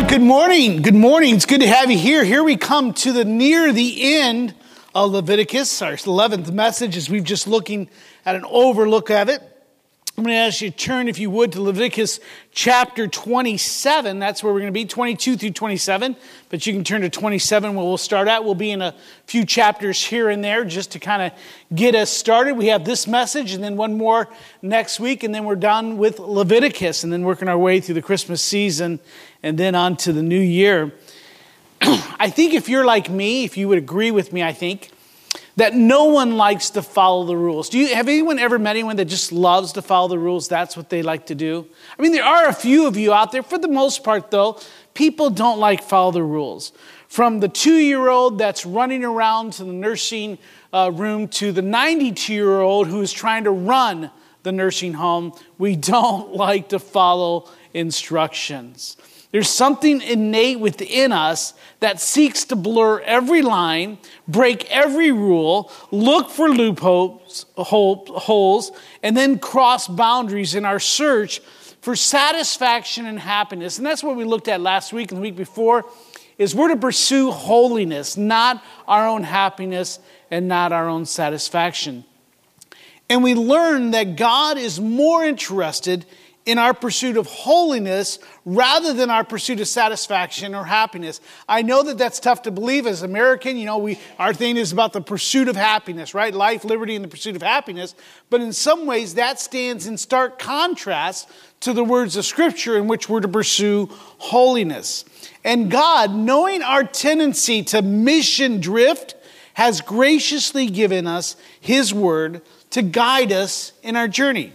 Right, good morning. Good morning. It's good to have you here. Here we come to the near the end of Leviticus, our 11th message, as we've just looking at an overlook of it. I'm going to ask you to turn, if you would, to Leviticus chapter 27. That's where we're going to be, 22 through 27. But you can turn to 27 where we'll start at. We'll be in a few chapters here and there just to kind of get us started. We have this message and then one more next week, and then we're done with Leviticus and then working our way through the Christmas season and then on to the new year. I think if you're like me, if you would agree with me, I think that no one likes to follow the rules. Do you have anyone ever met anyone that just loves to follow the rules? That's what they like to do. I mean, there are a few of you out there. For the most part, though, people don't like follow the rules. From the two-year-old that's running around to the nursing uh, room to the 92-year-old who is trying to run the nursing home, we don't like to follow instructions. There's something innate within us that seeks to blur every line, break every rule, look for loopholes, holes, and then cross boundaries in our search for satisfaction and happiness. And that's what we looked at last week and the week before is we're to pursue holiness, not our own happiness and not our own satisfaction. And we learned that God is more interested in our pursuit of holiness rather than our pursuit of satisfaction or happiness. I know that that's tough to believe as American. You know, we, our thing is about the pursuit of happiness, right? Life, liberty, and the pursuit of happiness. But in some ways, that stands in stark contrast to the words of Scripture in which we're to pursue holiness. And God, knowing our tendency to mission drift, has graciously given us His Word to guide us in our journey.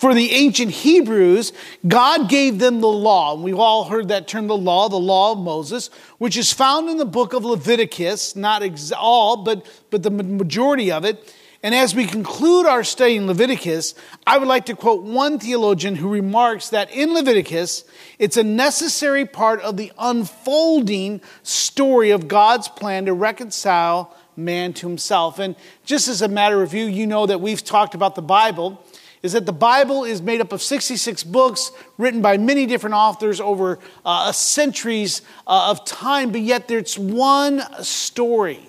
For the ancient Hebrews, God gave them the law. And we've all heard that term, the law, the law of Moses, which is found in the book of Leviticus, not ex- all, but, but the majority of it. And as we conclude our study in Leviticus, I would like to quote one theologian who remarks that in Leviticus, it's a necessary part of the unfolding story of God's plan to reconcile man to himself. And just as a matter of view, you know that we've talked about the Bible is that the Bible is made up of 66 books written by many different authors over uh, centuries uh, of time, but yet there's one story.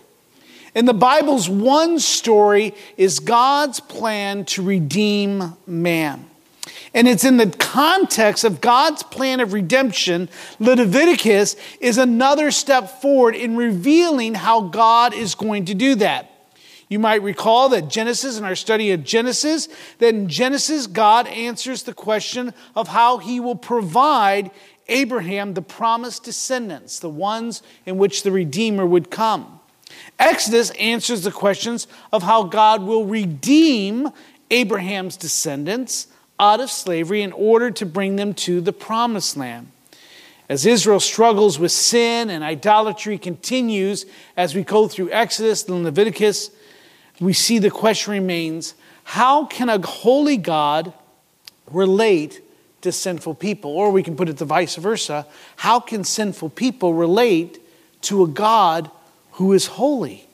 And the Bible's one story is God's plan to redeem man. And it's in the context of God's plan of redemption. Leviticus is another step forward in revealing how God is going to do that. You might recall that Genesis, in our study of Genesis, that in Genesis, God answers the question of how he will provide Abraham the promised descendants, the ones in which the Redeemer would come. Exodus answers the questions of how God will redeem Abraham's descendants out of slavery in order to bring them to the promised land. As Israel struggles with sin and idolatry continues as we go through Exodus and Leviticus, we see the question remains how can a holy God relate to sinful people? Or we can put it the vice versa how can sinful people relate to a God who is holy?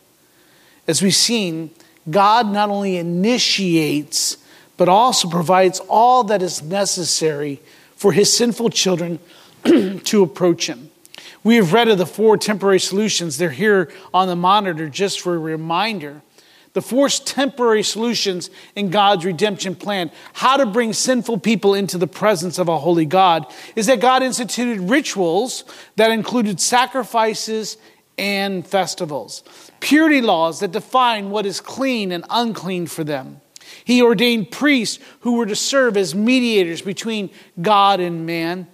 As we've seen, God not only initiates, but also provides all that is necessary for his sinful children to approach him. We have read of the four temporary solutions. They're here on the monitor just for a reminder the four temporary solutions in God's redemption plan, how to bring sinful people into the presence of a holy God, is that God instituted rituals that included sacrifices and festivals, purity laws that define what is clean and unclean for them. He ordained priests who were to serve as mediators between God and man.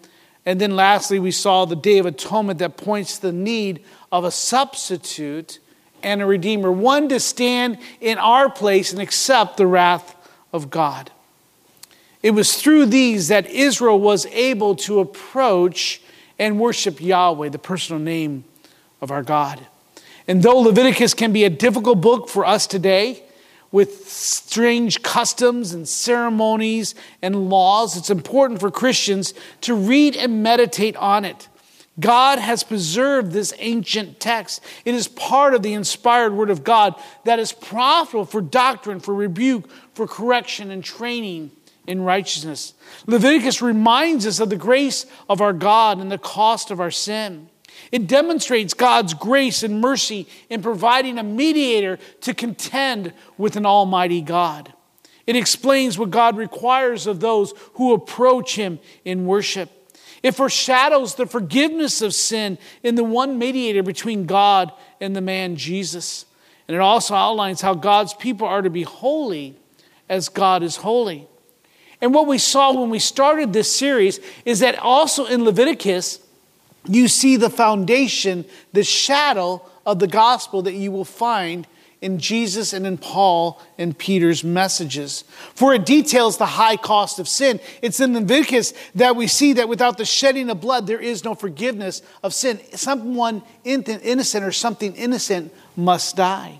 And then lastly, we saw the Day of Atonement that points to the need of a substitute and a redeemer, one to stand in our place and accept the wrath of God. It was through these that Israel was able to approach and worship Yahweh, the personal name of our God. And though Leviticus can be a difficult book for us today, with strange customs and ceremonies and laws, it's important for Christians to read and meditate on it. God has preserved this ancient text. It is part of the inspired Word of God that is profitable for doctrine, for rebuke, for correction, and training in righteousness. Leviticus reminds us of the grace of our God and the cost of our sin. It demonstrates God's grace and mercy in providing a mediator to contend with an almighty God. It explains what God requires of those who approach Him in worship. It foreshadows the forgiveness of sin in the one mediator between God and the man Jesus. And it also outlines how God's people are to be holy as God is holy. And what we saw when we started this series is that also in Leviticus, you see the foundation, the shadow of the gospel that you will find in Jesus and in Paul and Peter's messages. For it details the high cost of sin. It's in Leviticus that we see that without the shedding of blood, there is no forgiveness of sin. Someone innocent or something innocent must die.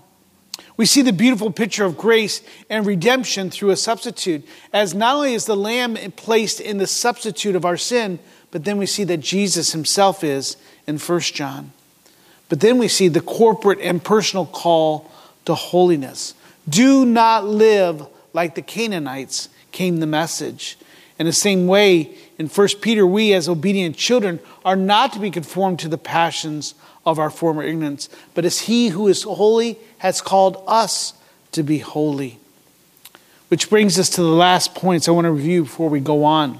We see the beautiful picture of grace and redemption through a substitute, as not only is the lamb placed in the substitute of our sin, but then we see that Jesus himself is in 1 John. But then we see the corporate and personal call to holiness. Do not live like the Canaanites, came the message. In the same way, in 1 Peter, we as obedient children are not to be conformed to the passions of our former ignorance, but as He who is holy has called us to be holy. Which brings us to the last points I want to review before we go on.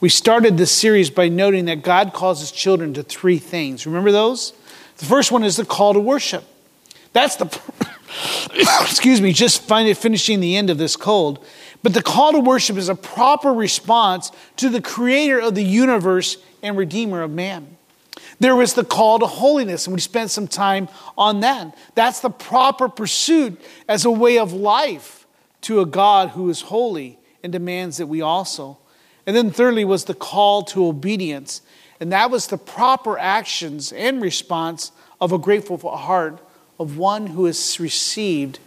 We started this series by noting that God calls his children to three things. Remember those? The first one is the call to worship. That's the, excuse me, just finishing the end of this cold. But the call to worship is a proper response to the creator of the universe and redeemer of man. There was the call to holiness, and we spent some time on that. That's the proper pursuit as a way of life to a God who is holy and demands that we also. And then, thirdly, was the call to obedience, and that was the proper actions and response of a grateful heart of one who has received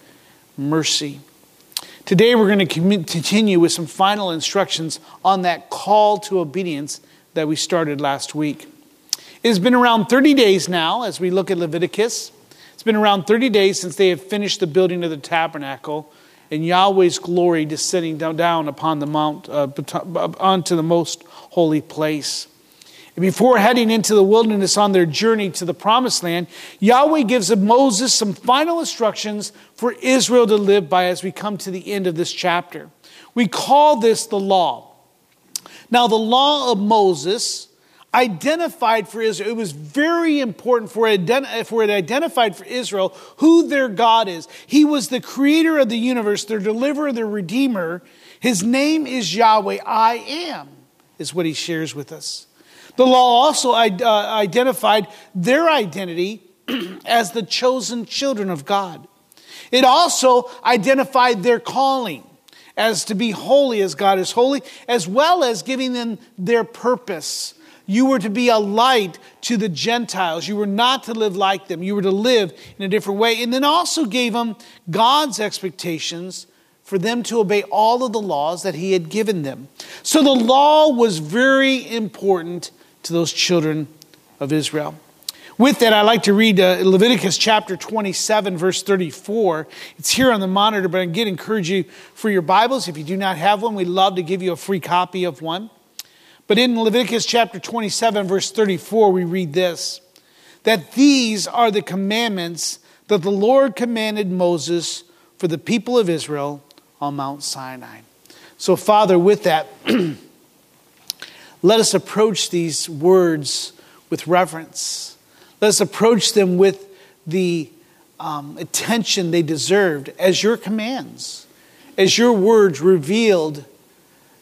mercy. Today, we're going to continue with some final instructions on that call to obedience that we started last week. It has been around 30 days now as we look at Leviticus. It's been around 30 days since they have finished the building of the tabernacle and Yahweh's glory descending down upon the mount, uh, onto the most holy place. Before heading into the wilderness on their journey to the promised land, Yahweh gives Moses some final instructions for Israel to live by as we come to the end of this chapter. We call this the law. Now, the law of Moses identified for Israel, it was very important for it, identified for Israel who their God is. He was the creator of the universe, their deliverer, their redeemer. His name is Yahweh. I am, is what he shares with us. The law also uh, identified their identity as the chosen children of God. It also identified their calling as to be holy as God is holy, as well as giving them their purpose. You were to be a light to the Gentiles. You were not to live like them. You were to live in a different way. And then also gave them God's expectations for them to obey all of the laws that He had given them. So the law was very important to those children of Israel. With that, I'd like to read uh, Leviticus chapter 27, verse 34. It's here on the monitor, but I again encourage you for your Bibles. If you do not have one, we'd love to give you a free copy of one. But in Leviticus chapter 27, verse 34, we read this that these are the commandments that the Lord commanded Moses for the people of Israel on Mount Sinai. So, Father, with that, Let us approach these words with reverence. Let us approach them with the um, attention they deserved as your commands, as your words revealed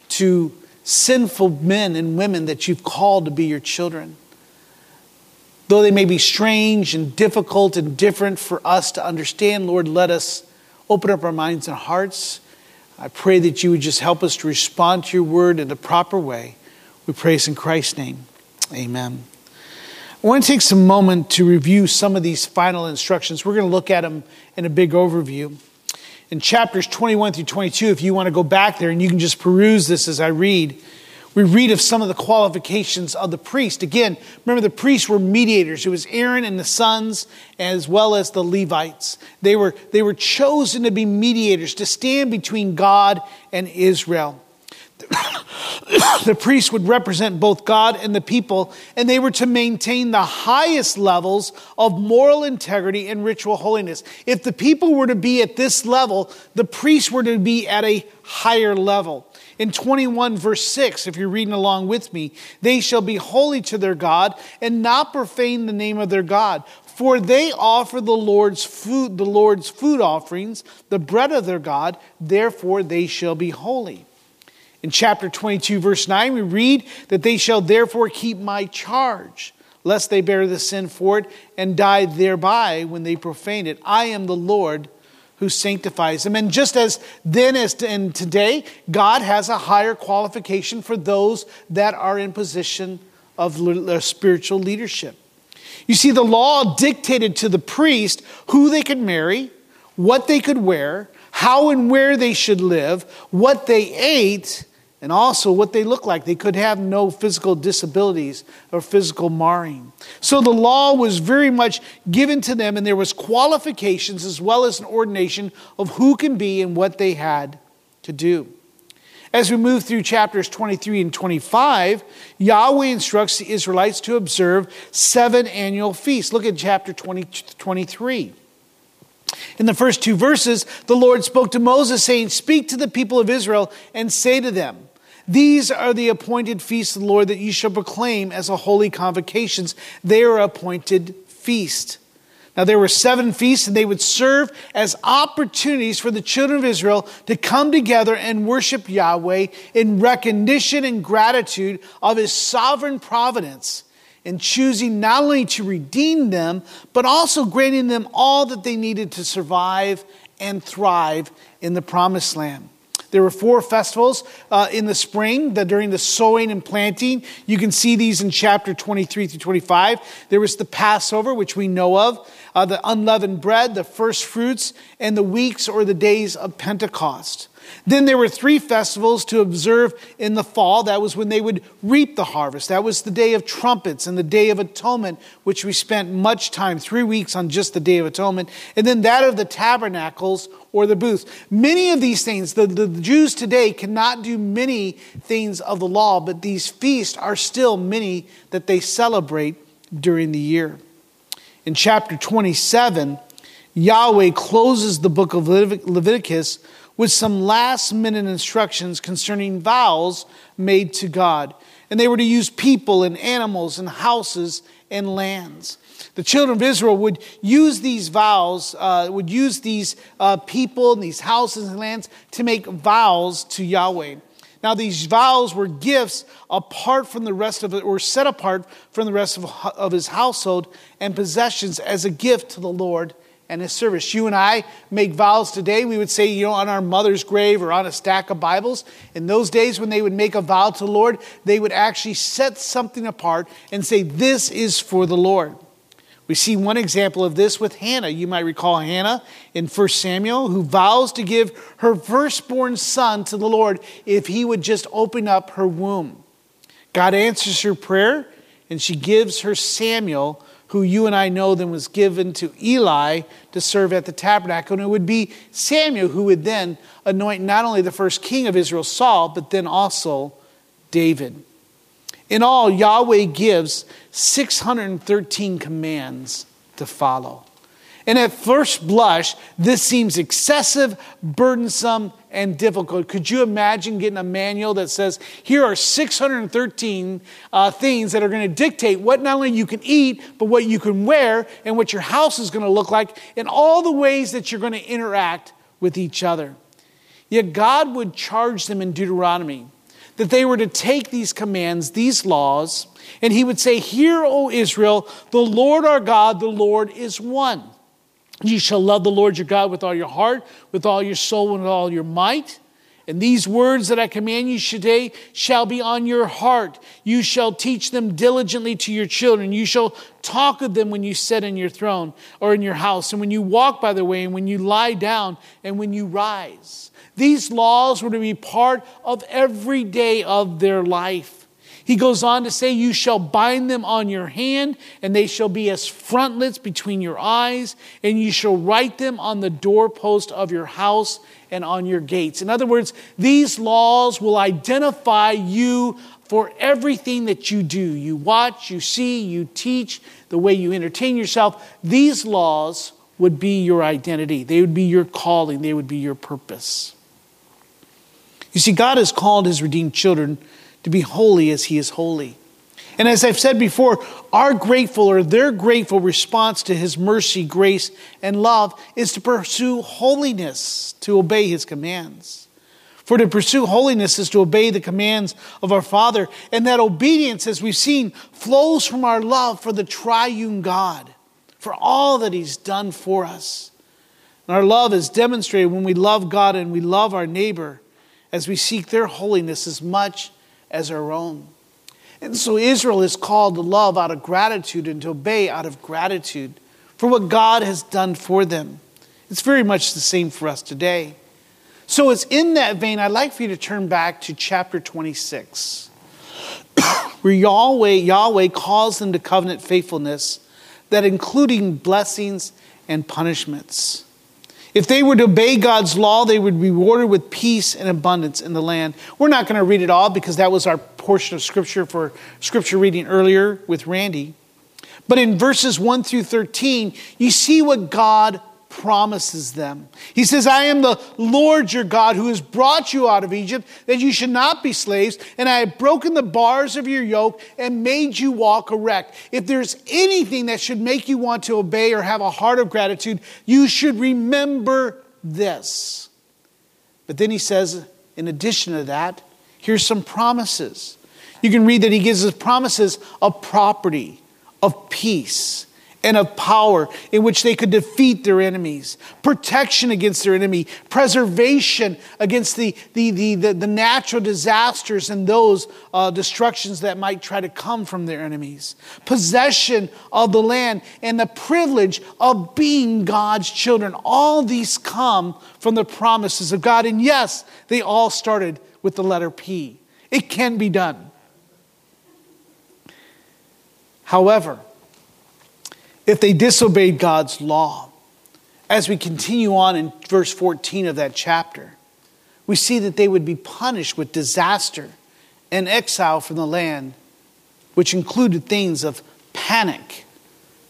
to sinful men and women that you've called to be your children. Though they may be strange and difficult and different for us to understand, Lord, let us open up our minds and hearts. I pray that you would just help us to respond to your word in the proper way. We praise in Christ's name. Amen. I want to take some moment to review some of these final instructions. We're going to look at them in a big overview. In chapters 21 through 22, if you want to go back there and you can just peruse this as I read, we read of some of the qualifications of the priest. Again, remember the priests were mediators. It was Aaron and the sons as well as the Levites. They were, they were chosen to be mediators, to stand between God and Israel. the priests would represent both God and the people, and they were to maintain the highest levels of moral integrity and ritual holiness. If the people were to be at this level, the priests were to be at a higher level. In 21, verse 6, if you're reading along with me, they shall be holy to their God and not profane the name of their God. For they offer the Lord's food, the Lord's food offerings, the bread of their God, therefore they shall be holy. In chapter 22, verse 9, we read that they shall therefore keep my charge, lest they bear the sin for it and die thereby when they profane it. I am the Lord who sanctifies them. And just as then as in today, God has a higher qualification for those that are in position of spiritual leadership. You see, the law dictated to the priest who they could marry, what they could wear, how and where they should live, what they ate, and also what they look like. They could have no physical disabilities or physical marring. So the law was very much given to them, and there was qualifications as well as an ordination of who can be and what they had to do. As we move through chapters 23 and 25, Yahweh instructs the Israelites to observe seven annual feasts. Look at chapter 20, 23. In the first two verses, the Lord spoke to Moses, saying, Speak to the people of Israel and say to them, these are the appointed feasts of the Lord that you shall proclaim as a holy convocations. They are appointed feast. Now, there were seven feasts, and they would serve as opportunities for the children of Israel to come together and worship Yahweh in recognition and gratitude of his sovereign providence in choosing not only to redeem them, but also granting them all that they needed to survive and thrive in the promised land. There were four festivals uh, in the spring the, during the sowing and planting. You can see these in chapter 23 through 25. There was the Passover, which we know of, uh, the unleavened bread, the first fruits, and the weeks or the days of Pentecost. Then there were three festivals to observe in the fall. That was when they would reap the harvest. That was the Day of Trumpets and the Day of Atonement, which we spent much time, three weeks on just the Day of Atonement. And then that of the Tabernacles or the booths. Many of these things, the, the, Jews today cannot do many things of the law, but these feasts are still many that they celebrate during the year. In chapter 27, Yahweh closes the book of Leviticus with some last minute instructions concerning vows made to God. And they were to use people and animals and houses and lands. The children of Israel would use these vows, uh, would use these uh, people and these houses and lands to make vows to Yahweh. Now, these vows were gifts apart from the rest of it, or set apart from the rest of, of his household and possessions as a gift to the Lord and his service. You and I make vows today. We would say, you know, on our mother's grave or on a stack of Bibles. In those days, when they would make a vow to the Lord, they would actually set something apart and say, This is for the Lord. We see one example of this with Hannah. You might recall Hannah in 1 Samuel, who vows to give her firstborn son to the Lord if he would just open up her womb. God answers her prayer, and she gives her Samuel who you and I know then was given to Eli to serve at the tabernacle. And it would be Samuel who would then anoint not only the first king of Israel, Saul, but then also David. In all, Yahweh gives 613 commands to follow. And at first blush, this seems excessive, burdensome, and difficult. Could you imagine getting a manual that says, here are 613 uh, things that are going to dictate what not only you can eat, but what you can wear and what your house is going to look like, and all the ways that you're going to interact with each other? Yet God would charge them in Deuteronomy that they were to take these commands, these laws, and He would say, Hear, O Israel, the Lord our God, the Lord is one. You shall love the Lord your God with all your heart, with all your soul, and with all your might. And these words that I command you today shall be on your heart. You shall teach them diligently to your children. You shall talk of them when you sit in your throne or in your house, and when you walk by the way, and when you lie down, and when you rise. These laws were to be part of every day of their life. He goes on to say, You shall bind them on your hand, and they shall be as frontlets between your eyes, and you shall write them on the doorpost of your house and on your gates. In other words, these laws will identify you for everything that you do. You watch, you see, you teach, the way you entertain yourself. These laws would be your identity, they would be your calling, they would be your purpose. You see, God has called his redeemed children to be holy as he is holy. And as I've said before, our grateful or their grateful response to his mercy, grace, and love is to pursue holiness, to obey his commands. For to pursue holiness is to obey the commands of our Father. And that obedience, as we've seen, flows from our love for the triune God, for all that he's done for us. And our love is demonstrated when we love God and we love our neighbor as we seek their holiness as much as our own. And so Israel is called to love out of gratitude and to obey out of gratitude for what God has done for them. It's very much the same for us today. So it's in that vein, I'd like for you to turn back to chapter 26, where Yahweh, Yahweh calls them to covenant faithfulness, that including blessings and punishments. If they were to obey God's law, they would be rewarded with peace and abundance in the land. We're not going to read it all because that was our portion of scripture for scripture reading earlier with Randy. But in verses 1 through 13, you see what God promises them. He says, I am the Lord your God who has brought you out of Egypt, that you should not be slaves, and I have broken the bars of your yoke and made you walk erect. If there's anything that should make you want to obey or have a heart of gratitude, you should remember this. But then he says, in addition to that, here's some promises. You can read that he gives us promises of property, of peace, and of power in which they could defeat their enemies, protection against their enemy, preservation against the, the, the, the, the natural disasters and those uh, destructions that might try to come from their enemies, possession of the land, and the privilege of being God's children. All these come from the promises of God. And yes, they all started with the letter P. It can be done. However, if they disobeyed God's law. As we continue on in verse 14 of that chapter, we see that they would be punished with disaster and exile from the land, which included things of panic,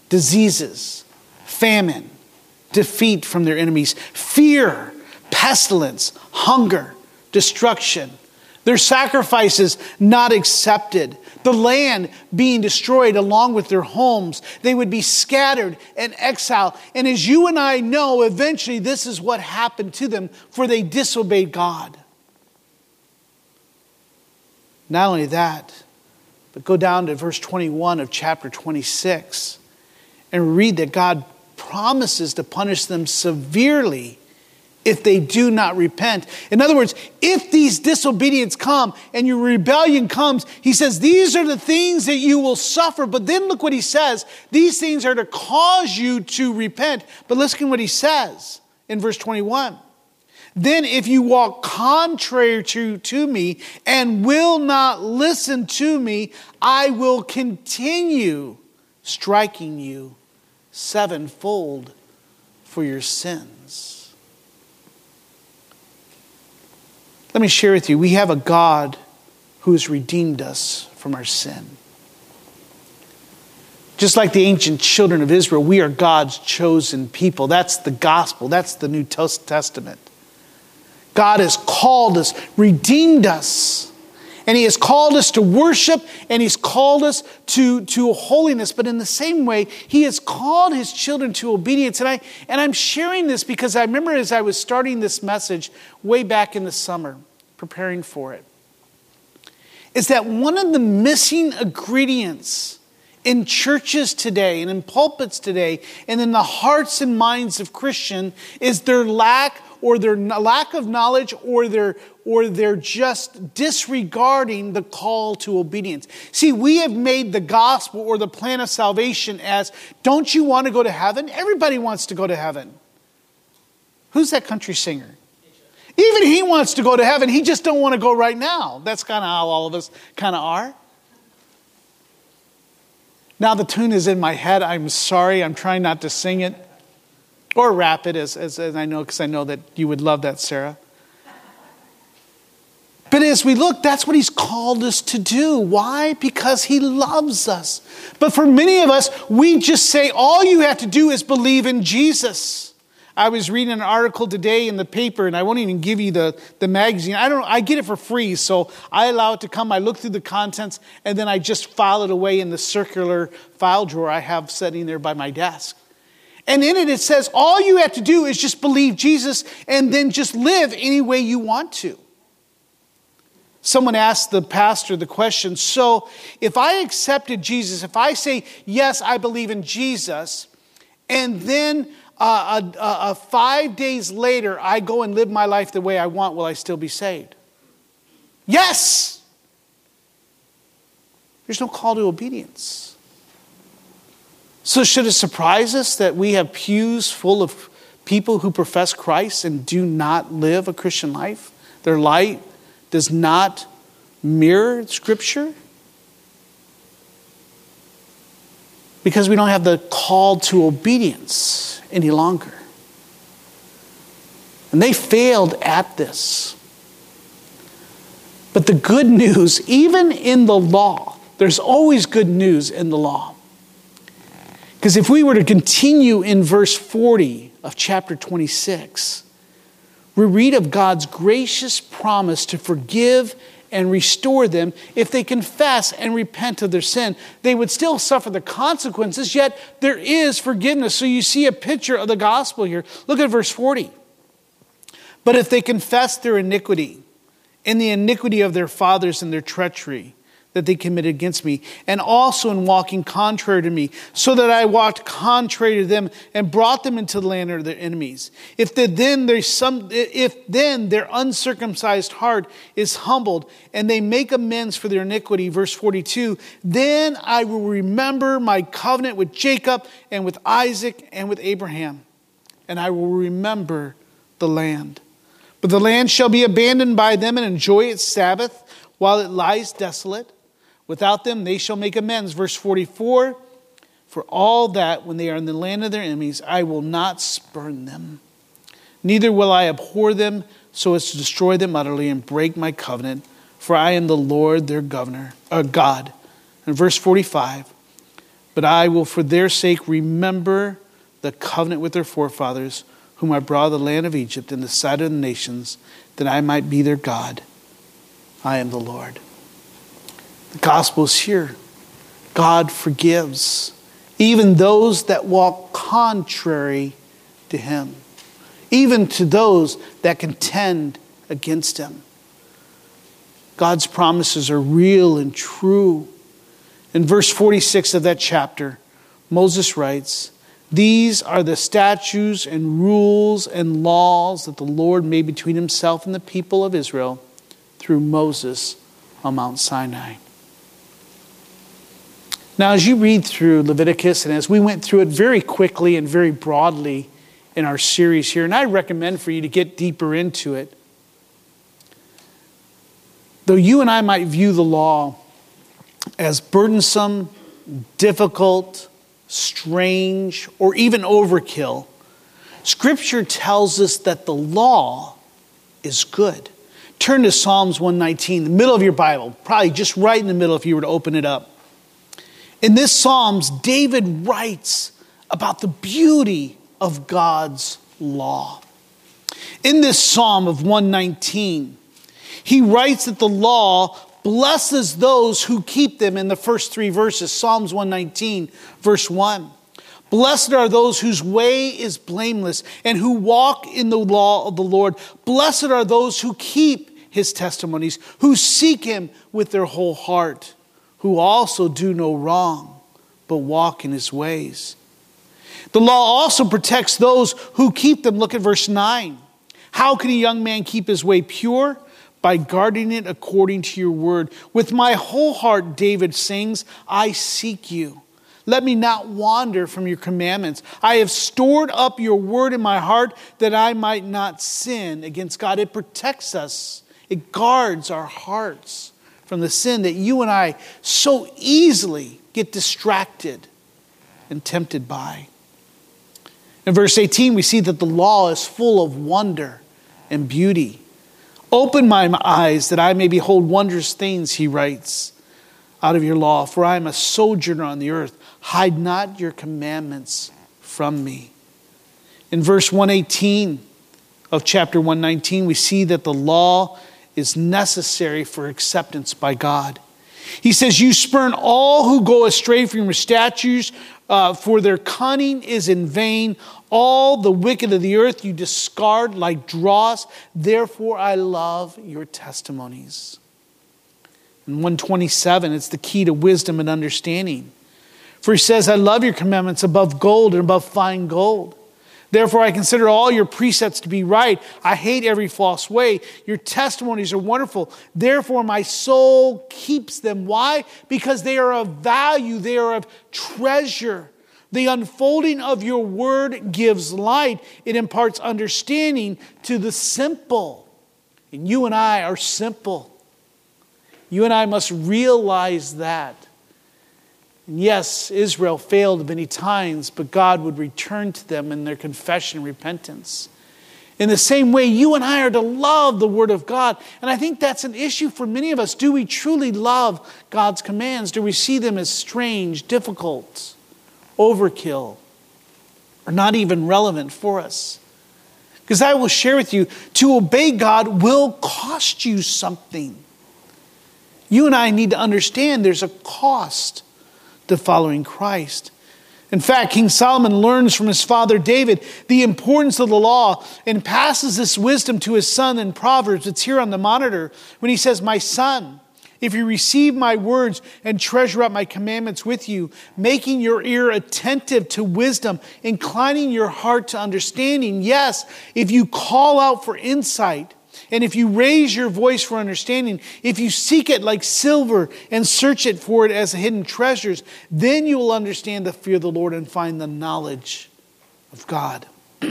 diseases, famine, defeat from their enemies, fear, pestilence, hunger, destruction, their sacrifices not accepted, the land being destroyed along with their homes. They would be scattered and exiled. And as you and I know, eventually this is what happened to them, for they disobeyed God. Not only that, but go down to verse 21 of chapter 26 and read that God promises to punish them severely if they do not repent. In other words, if these disobedience come and your rebellion comes, he says, these are the things that you will suffer. But then look what he says. These things are to cause you to repent. But listen what he says in verse 21. Then if you walk contrary to, to me and will not listen to me, I will continue striking you sevenfold for your sins. Let me share with you we have a God who has redeemed us from our sin. Just like the ancient children of Israel, we are God's chosen people. That's the gospel, that's the New Testament. God has called us, redeemed us, and He has called us to worship and He's called us to, to holiness. But in the same way, He has called His children to obedience. And, I, and I'm sharing this because I remember as I was starting this message way back in the summer, preparing for it, is that one of the missing ingredients in churches today and in pulpits today and in the hearts and minds of Christian is their lack or their lack of knowledge or their or they're just disregarding the call to obedience. See, we have made the gospel or the plan of salvation as don't you want to go to heaven? Everybody wants to go to heaven. Who's that country singer? Even he wants to go to heaven. He just don't want to go right now. That's kind of how all of us kind of are. Now the tune is in my head. I'm sorry. I'm trying not to sing it or rap it, as, as, as I know, because I know that you would love that, Sarah. But as we look, that's what he's called us to do. Why? Because he loves us. But for many of us, we just say all you have to do is believe in Jesus. I was reading an article today in the paper, and I won't even give you the, the magazine. I don't. I get it for free, so I allow it to come. I look through the contents, and then I just file it away in the circular file drawer I have sitting there by my desk. And in it, it says all you have to do is just believe Jesus, and then just live any way you want to. Someone asked the pastor the question so if I accepted Jesus, if I say, yes, I believe in Jesus, and then uh, uh, uh, five days later, I go and live my life the way I want, will I still be saved? Yes! There's no call to obedience. So, should it surprise us that we have pews full of people who profess Christ and do not live a Christian life? Their light does not mirror Scripture? because we don't have the call to obedience any longer. And they failed at this. But the good news, even in the law, there's always good news in the law. Because if we were to continue in verse 40 of chapter 26, we read of God's gracious promise to forgive and restore them. If they confess and repent of their sin, they would still suffer the consequences, yet there is forgiveness. So you see a picture of the gospel here. Look at verse 40. But if they confess their iniquity and the iniquity of their fathers and their treachery, that they committed against me, and also in walking contrary to me, so that I walked contrary to them and brought them into the land of their enemies. If the, then there's some, if then their uncircumcised heart is humbled and they make amends for their iniquity, verse 42, then I will remember my covenant with Jacob and with Isaac and with Abraham, and I will remember the land. But the land shall be abandoned by them and enjoy its Sabbath while it lies desolate Without them, they shall make amends. Verse 44 For all that, when they are in the land of their enemies, I will not spurn them. Neither will I abhor them so as to destroy them utterly and break my covenant, for I am the Lord their governor, uh, God. And verse 45 But I will for their sake remember the covenant with their forefathers, whom I brought the land of Egypt in the sight of the nations, that I might be their God. I am the Lord. The gospel is here. God forgives even those that walk contrary to him, even to those that contend against him. God's promises are real and true. In verse 46 of that chapter, Moses writes, These are the statutes and rules and laws that the Lord made between himself and the people of Israel through Moses on Mount Sinai. Now, as you read through Leviticus, and as we went through it very quickly and very broadly in our series here, and I recommend for you to get deeper into it, though you and I might view the law as burdensome, difficult, strange, or even overkill, Scripture tells us that the law is good. Turn to Psalms 119, the middle of your Bible, probably just right in the middle if you were to open it up. In this Psalms, David writes about the beauty of God's law. In this Psalm of 119, he writes that the law blesses those who keep them in the first three verses. Psalms 119, verse 1. Blessed are those whose way is blameless and who walk in the law of the Lord. Blessed are those who keep his testimonies, who seek him with their whole heart who also do no wrong, but walk in his ways. The law also protects those who keep them. Look at verse 9. How can a young man keep his way pure? by guarding it according to your word. With my whole heart, David sings, I seek you. Let me not wander from your commandments. I have stored up your word in my heart that I might not sin against God. It protects us, it guards our hearts from the sin that you and I so easily get distracted and tempted by. In verse 18, we see that the law is full of wonder and beauty. Open my eyes that I may behold wondrous things, he writes, out of your law, for I am a sojourner on the earth. Hide not your commandments from me. In verse 118 of chapter 119, we see that the law is necessary for acceptance by God. He says, You spurn all who go astray from your statutes, uh, for their cunning is in vain. All the wicked of the earth you discard like dross. Therefore, I love your testimonies. In 127, it's the key to wisdom and understanding. For he says, I love your commandments above gold and above fine gold. Therefore, I consider all your precepts to be right. I hate every false way. Your testimonies are wonderful. Therefore, my soul keeps them. Why? Because they are of value, they are of treasure. The unfolding of your word gives light, it imparts understanding to the simple. And you and I are simple. You and I must realize that. And yes, Israel failed many times, but God would return to them in their confession and repentance. In the same way, you and I are to love the Word of God. And I think that's an issue for many of us. Do we truly love God's commands? Do we see them as strange, difficult? overkill or not even relevant for us. Because I will share with you, to obey God will cost you something. You and I need to understand there's a cost to following Christ. In fact, King Solomon learns from his father David the importance of the law and passes this wisdom to his son in Proverbs. It's here on the monitor when he says, My son, if you receive my words and treasure up my commandments with you, making your ear attentive to wisdom, inclining your heart to understanding, yes, if you call out for insight, and if you raise your voice for understanding, if you seek it like silver and search it for it as hidden treasures, then you will understand the fear of the Lord and find the knowledge of God.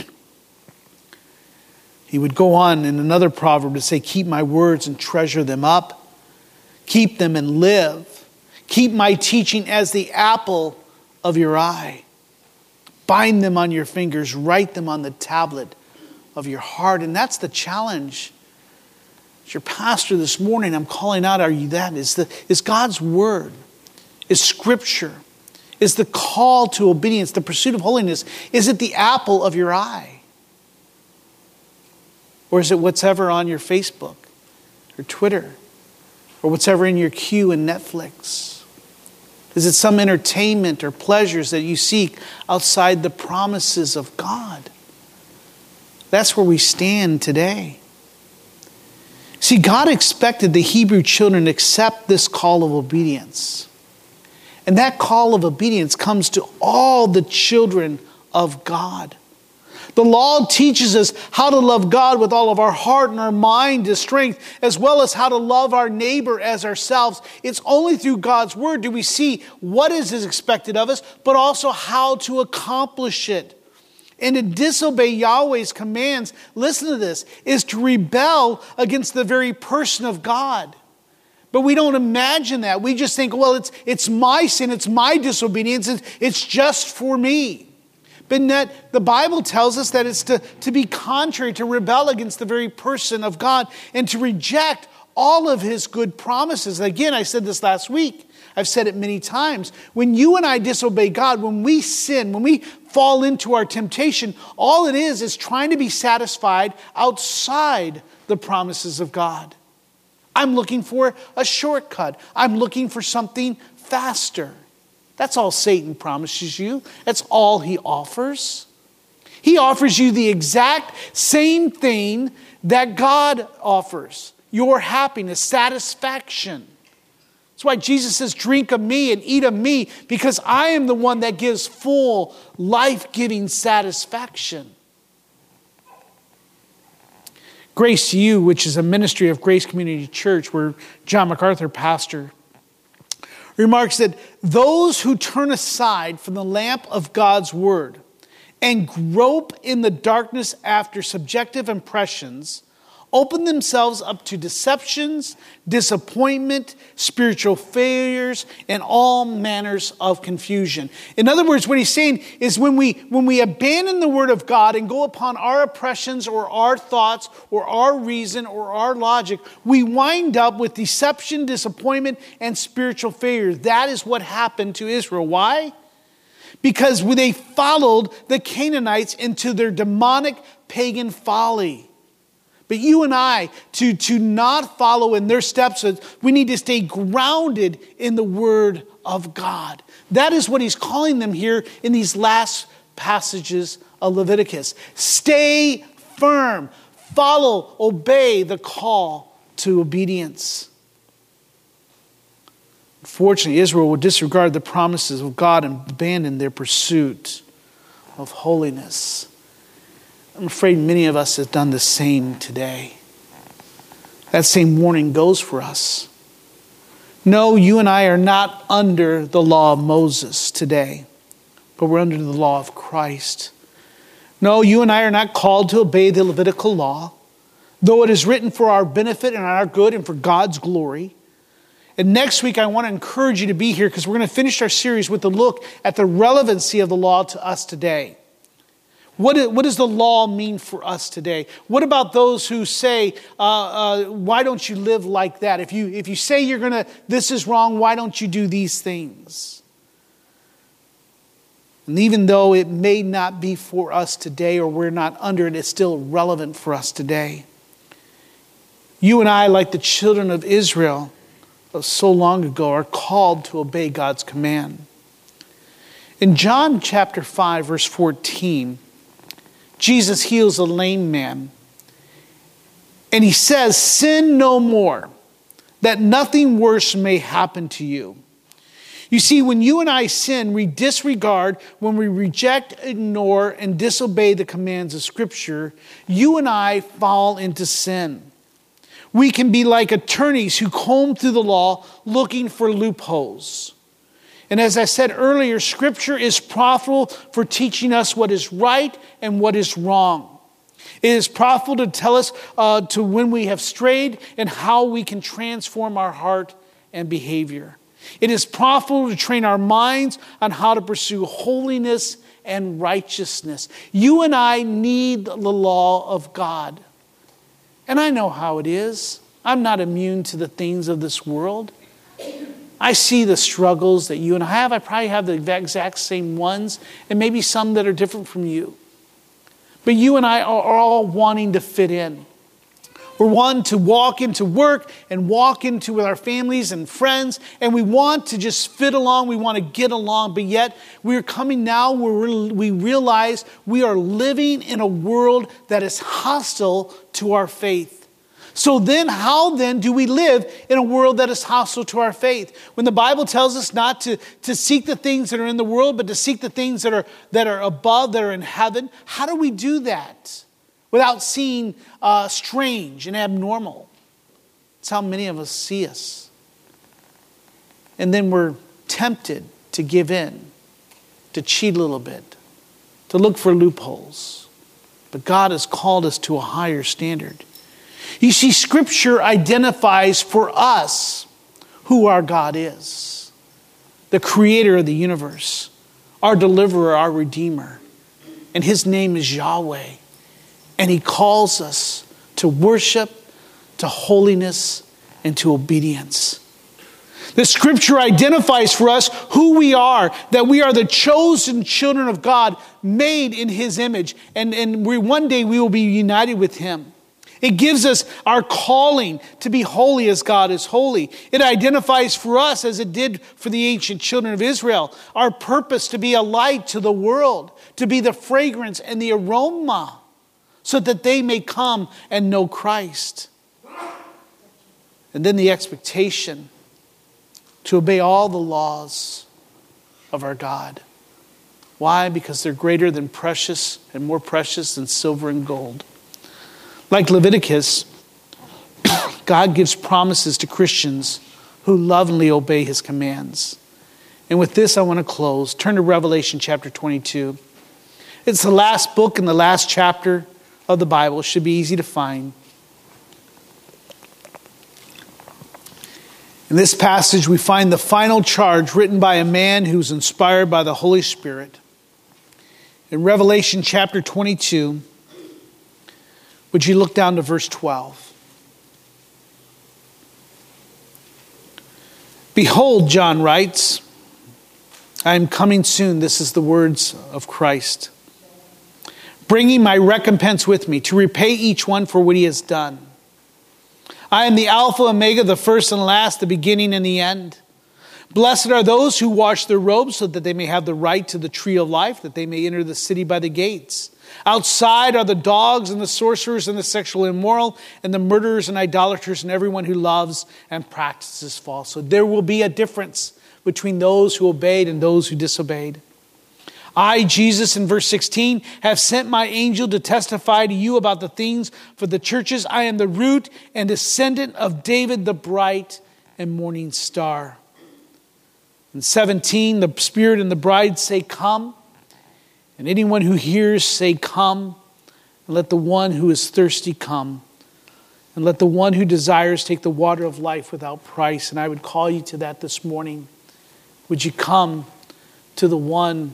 he would go on in another proverb to say, Keep my words and treasure them up Keep them and live. Keep my teaching as the apple of your eye. Bind them on your fingers, write them on the tablet of your heart. And that's the challenge. As your pastor this morning, I'm calling out, are you that? Is, the, is God's word, is scripture, is the call to obedience, the pursuit of holiness, is it the apple of your eye? Or is it whatever on your Facebook or Twitter? or whatever in your queue in Netflix? Is it some entertainment or pleasures that you seek outside the promises of God? That's where we stand today. See, God expected the Hebrew children to accept this call of obedience. And that call of obedience comes to all the children of God. The law teaches us how to love God with all of our heart and our mind to strength, as well as how to love our neighbor as ourselves. It's only through God's word do we see what is expected of us, but also how to accomplish it. And to disobey Yahweh's commands, listen to this, is to rebel against the very person of God. But we don't imagine that. We just think, well, it's, it's my sin, it's my disobedience, it's, it's just for me. But yet, the Bible tells us that it's to, to be contrary, to rebel against the very person of God, and to reject all of his good promises. Again, I said this last week. I've said it many times. When you and I disobey God, when we sin, when we fall into our temptation, all it is is trying to be satisfied outside the promises of God. I'm looking for a shortcut, I'm looking for something faster. That's all Satan promises you. That's all he offers. He offers you the exact same thing that God offers your happiness, satisfaction. That's why Jesus says, Drink of me and eat of me, because I am the one that gives full, life giving satisfaction. Grace to You, which is a ministry of Grace Community Church where John MacArthur pastor, remarks that those who turn aside from the lamp of God's word and grope in the darkness after subjective impressions open themselves up to deceptions, disappointment, spiritual failures, and all manners of confusion. In other words, what he's saying is when we, when we abandon the word of God and go upon our oppressions or our thoughts or our reason or our logic, we wind up with deception, disappointment, and spiritual failure. That is what happened to Israel. Why? Because they followed the Canaanites into their demonic pagan folly. But you and I, to, to not follow in their steps, we need to stay grounded in the Word of God. That is what he's calling them here in these last passages of Leviticus. Stay firm, follow, obey the call to obedience. Unfortunately, Israel would disregard the promises of God and abandon their pursuit of holiness. I'm afraid many of us have done the same today. That same warning goes for us. No, you and I are not under the law of Moses today, but we're under the law of Christ. No, you and I are not called to obey the Levitical law, though it is written for our benefit and our good and for God's glory. And next week, I want to encourage you to be here because we're going to finish our series with a look at the relevancy of the law to us today. What, does the law mean for us today? What about those who say, uh, uh, why don't you live like that? If you, if you say you're going to, this is wrong, why don't you do these things? And even though it may not be for us today or we're not under it, it's still relevant for us today. You and I, like the children of Israel so long ago, are called to obey God's command. In John chapter 5, verse 14, Jesus heals a lame man. And he says, Sin no more, that nothing worse may happen to you. You see, when you and I sin, we disregard, when we reject, ignore, and disobey the commands of Scripture, you and I fall into sin. We can be like attorneys who comb through the law looking for loopholes. And as I said earlier, Scripture is profitable for teaching us what is right and what is wrong. It is profitable to tell us uh, to when we have strayed and how we can transform our heart and behavior. It is profitable to train our minds on how to pursue holiness and righteousness. You and I need the law of God. And I know how it is. I'm not immune to the things of this world. I see the struggles that you and I have. I probably have the exact same ones, and maybe some that are different from you. But you and I are all wanting to fit in. We're wanting to walk into work and walk into with our families and friends, and we want to just fit along. We want to get along, but yet we're coming now where we realize we are living in a world that is hostile to our faith. So then, how then do we live in a world that is hostile to our faith? When the Bible tells us not to, to seek the things that are in the world, but to seek the things that are, that are above, that are in heaven, how do we do that without seeing uh, strange and abnormal? It's how many of us see us. And then we're tempted to give in, to cheat a little bit, to look for loopholes. But God has called us to a higher standard. You see, Scripture identifies for us who our God is the creator of the universe, our deliverer, our redeemer. And his name is Yahweh. And he calls us to worship, to holiness, and to obedience. The scripture identifies for us who we are, that we are the chosen children of God, made in his image. And, and we, one day we will be united with him. It gives us our calling to be holy as God is holy. It identifies for us, as it did for the ancient children of Israel, our purpose to be a light to the world, to be the fragrance and the aroma, so that they may come and know Christ. And then the expectation to obey all the laws of our God. Why? Because they're greater than precious and more precious than silver and gold. Like Leviticus, God gives promises to Christians who lovingly obey his commands. And with this, I want to close. Turn to Revelation chapter 22. It's the last book and the last chapter of the Bible. It should be easy to find. In this passage, we find the final charge written by a man who's inspired by the Holy Spirit. In Revelation chapter 22, would you look down to verse 12? Behold, John writes, I am coming soon. This is the words of Christ. Bringing my recompense with me to repay each one for what he has done. I am the Alpha Omega, the first and last, the beginning and the end. Blessed are those who wash their robes so that they may have the right to the tree of life, that they may enter the city by the gates. Outside are the dogs and the sorcerers and the sexual immoral and the murderers and idolaters and everyone who loves and practices falsehood. There will be a difference between those who obeyed and those who disobeyed. I, Jesus, in verse 16, have sent my angel to testify to you about the things for the churches. I am the root and descendant of David, the bright and morning star. In 17, the Spirit and the bride say, Come. And anyone who hears say, Come. And let the one who is thirsty come. And let the one who desires take the water of life without price. And I would call you to that this morning. Would you come to the one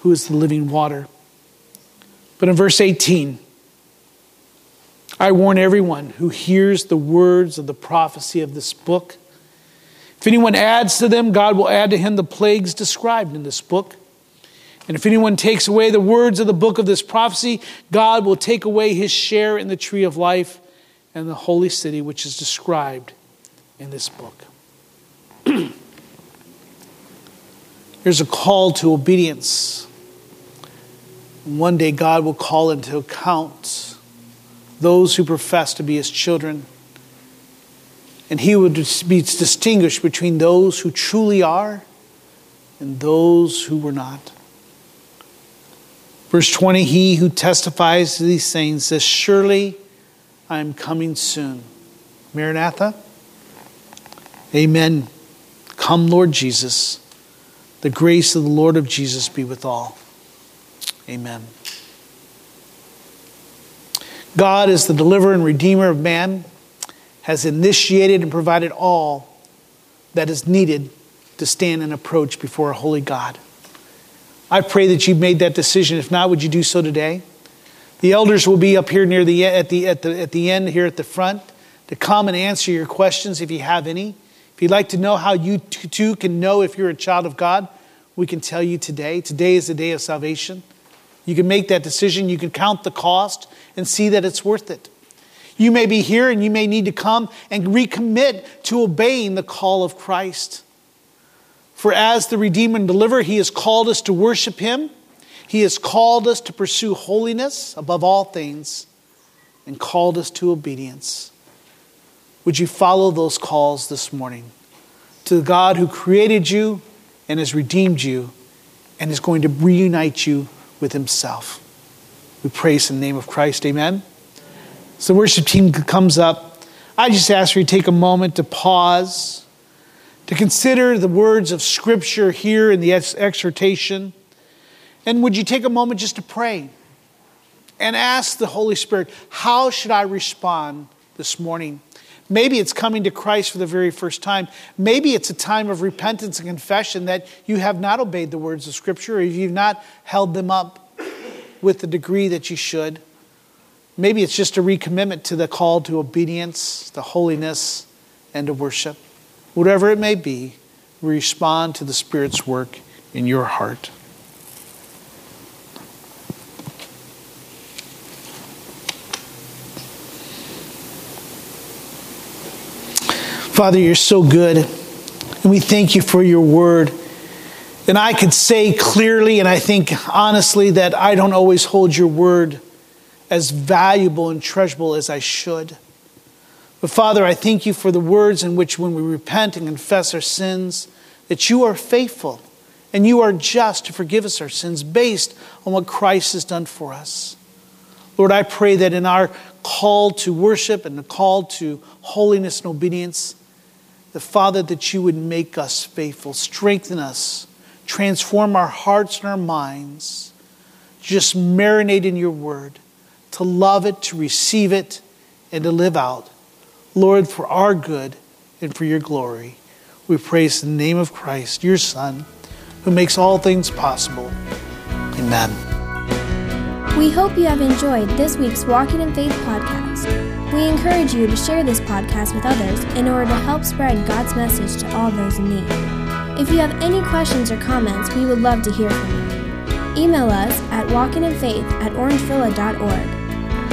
who is the living water? But in verse 18, I warn everyone who hears the words of the prophecy of this book if anyone adds to them, God will add to him the plagues described in this book. And if anyone takes away the words of the book of this prophecy, God will take away his share in the tree of life and the holy city which is described in this book. There's a call to obedience. One day God will call into account those who profess to be his children and he would be distinguished between those who truly are and those who were not. Verse 20 He who testifies to these things says, Surely I am coming soon. Maranatha. Amen. Come, Lord Jesus. The grace of the Lord of Jesus be with all. Amen. God is the deliverer and redeemer of man has initiated and provided all that is needed to stand and approach before a holy God. I pray that you've made that decision. If not, would you do so today? The elders will be up here near the at the at the at the end here at the front to come and answer your questions if you have any. If you'd like to know how you too can know if you're a child of God, we can tell you today. Today is the day of salvation. You can make that decision. You can count the cost and see that it's worth it. You may be here and you may need to come and recommit to obeying the call of Christ. For as the Redeemer and Deliverer, He has called us to worship Him. He has called us to pursue holiness above all things and called us to obedience. Would you follow those calls this morning to the God who created you and has redeemed you and is going to reunite you with Himself? We praise in the name of Christ. Amen. So the worship team comes up. I just ask for you to take a moment to pause, to consider the words of Scripture here in the exhortation. And would you take a moment just to pray and ask the Holy Spirit, how should I respond this morning? Maybe it's coming to Christ for the very first time. Maybe it's a time of repentance and confession that you have not obeyed the words of Scripture or you've not held them up with the degree that you should. Maybe it's just a recommitment to the call to obedience, to holiness, and to worship. Whatever it may be, respond to the Spirit's work in your heart. Father, you're so good, and we thank you for your word. And I could say clearly, and I think honestly, that I don't always hold your word as valuable and treasurable as I should. But Father, I thank you for the words in which, when we repent and confess our sins, that you are faithful and you are just to forgive us our sins based on what Christ has done for us. Lord, I pray that in our call to worship and the call to holiness and obedience. The Father, that you would make us faithful, strengthen us, transform our hearts and our minds, just marinate in your word, to love it, to receive it, and to live out. Lord, for our good and for your glory, we praise the name of Christ, your Son, who makes all things possible. Amen. We hope you have enjoyed this week's Walking in Faith podcast. We encourage you to share this podcast with others in order to help spread God's message to all those in need. If you have any questions or comments, we would love to hear from you. Email us at walkinginfaith at orangevilla.org.